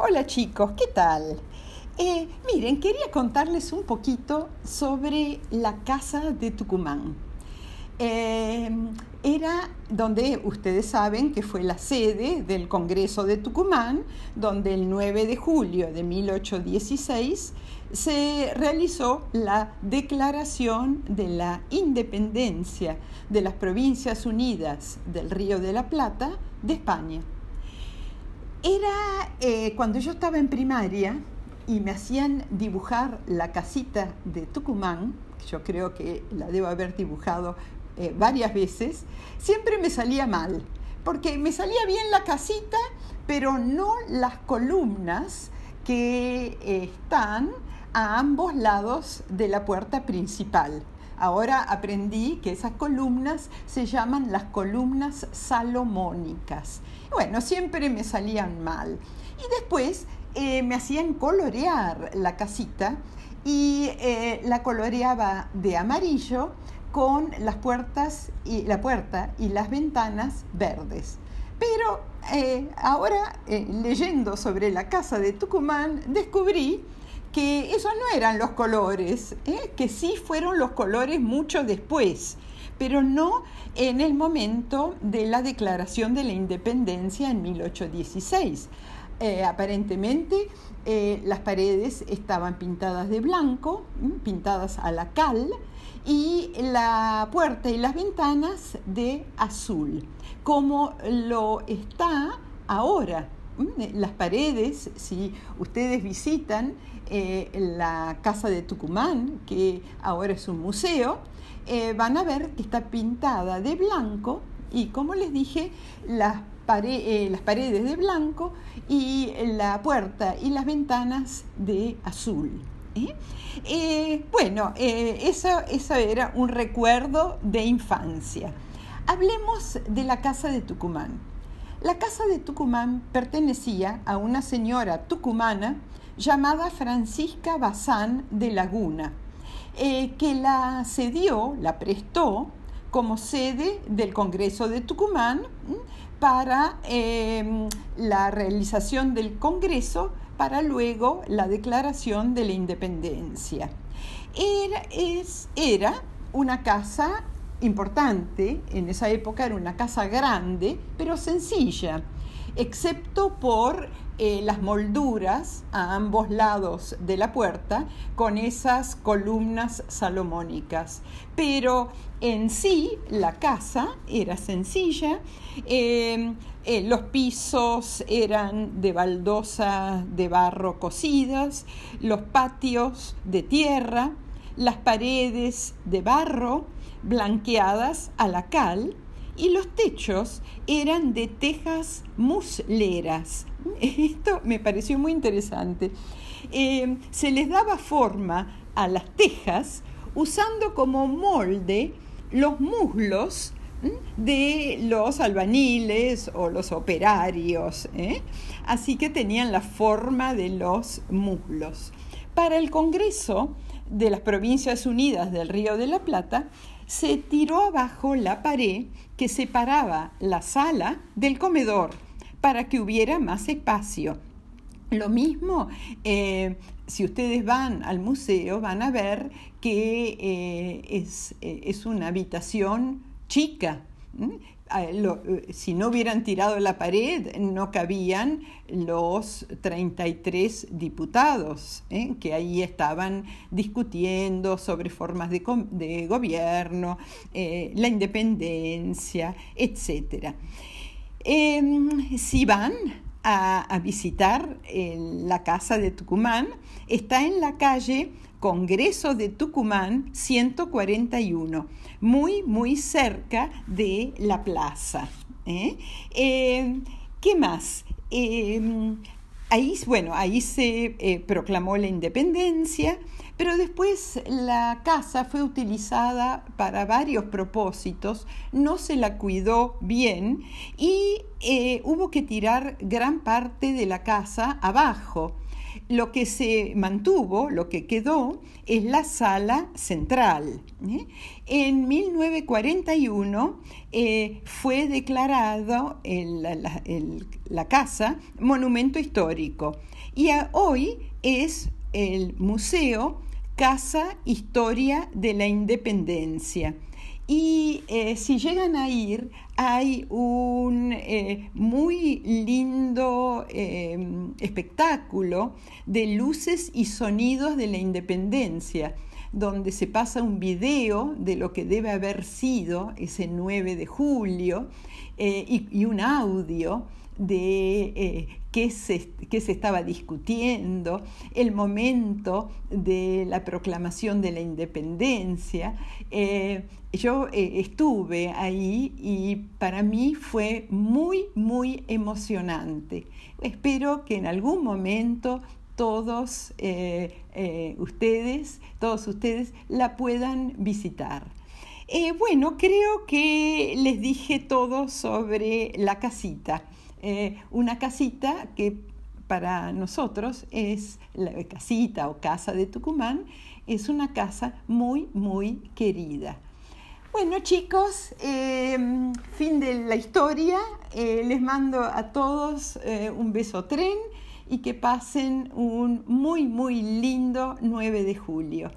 Hola chicos, ¿qué tal? Eh, miren, quería contarles un poquito sobre la Casa de Tucumán. Eh, era donde ustedes saben que fue la sede del Congreso de Tucumán, donde el 9 de julio de 1816 se realizó la declaración de la independencia de las Provincias Unidas del Río de la Plata de España. Era eh, cuando yo estaba en primaria y me hacían dibujar la casita de Tucumán, yo creo que la debo haber dibujado eh, varias veces, siempre me salía mal, porque me salía bien la casita, pero no las columnas que eh, están a ambos lados de la puerta principal. Ahora aprendí que esas columnas se llaman las columnas salomónicas. Bueno, siempre me salían mal. Y después eh, me hacían colorear la casita y eh, la coloreaba de amarillo con las puertas y la puerta y las ventanas verdes. Pero eh, ahora, leyendo sobre la casa de Tucumán, descubrí que esos no eran los colores, ¿eh? que sí fueron los colores mucho después, pero no en el momento de la declaración de la independencia en 1816. Eh, aparentemente eh, las paredes estaban pintadas de blanco, pintadas a la cal, y la puerta y las ventanas de azul, como lo está ahora las paredes, si ustedes visitan eh, la casa de Tucumán, que ahora es un museo, eh, van a ver que está pintada de blanco y como les dije, las, eh, las paredes de blanco y la puerta y las ventanas de azul. bueno, eso, eso era un recuerdo de infancia. Hablemos de la casa de Tucumán. La casa de Tucumán pertenecía a una señora tucumana llamada Francisca Bazán de Laguna, eh, que la cedió, la prestó como sede del Congreso de Tucumán para em, la realización del Congreso para luego la declaración de la independencia. Era, es, era una casa importante, en esa época era una casa grande, pero sencilla, excepto por eh, las molduras a ambos lados de la puerta con esas columnas salomónicas. Pero en sí la casa era sencilla, em, eh, los pisos eran de baldosa de barro cocidas, los patios de tierra, las paredes de barro, blanqueadas a la cal y los techos eran de tejas musleras. Esto me pareció muy interesante. Eh, se les daba forma a las tejas usando como molde los muslos de los albaniles o los operarios. ¿eh? Así que tenían la forma de los muslos. Para el Congreso de las Provincias Unidas del Río de la Plata, se tiró abajo la pared que separaba la sala del comedor para que hubiera más espacio. Lo mismo, eh, si ustedes van al museo, van a ver que eh, es, eh, es, una habitación chica. Si no hubieran tirado la pared, no cabían los 33 diputados ¿eh? que ahí estaban discutiendo sobre formas de, gobierno, eh, la independencia, etc. Em, si van a, visitar la casa de Tucumán, está en la calle Congreso de Tucumán 141, muy, muy cerca de la plaza. ¿eh? Eh, qué más? Eh, ahí, bueno, ahí se proclamó la independencia, pero después la casa fue utilizada para varios propósitos, no se la cuidó bien y hubo que tirar gran parte de la casa abajo Lo que se mantuvo, lo que quedó, es la sala central. ¿eh? En 1941 eh, fue declarado la casa monumento histórico y hoy es el museo Casa Historia de la Independencia. Y eh, si llegan a ir, hay un eh, muy lindo em, espectáculo de luces y sonidos de la independencia, donde se pasa un video de lo que debe haber sido ese 9 de julio eh, y, un audio de qué se, se, estaba discutiendo, el momento de la proclamación de la independencia. Eh, yo eh, estuve ahí y para mí fue muy, muy emocionante. Espero que en algún momento todos eh, ustedes, todos ustedes la puedan visitar. bueno, creo que les dije todo sobre la casita. Eh, una casita que para nosotros es la casita o casa de Tucumán, es una casa muy, muy querida. Bueno chicos, em, fin de la historia. Eh, les mando a todos eh, un beso tren y que pasen un muy, muy lindo 9 de julio.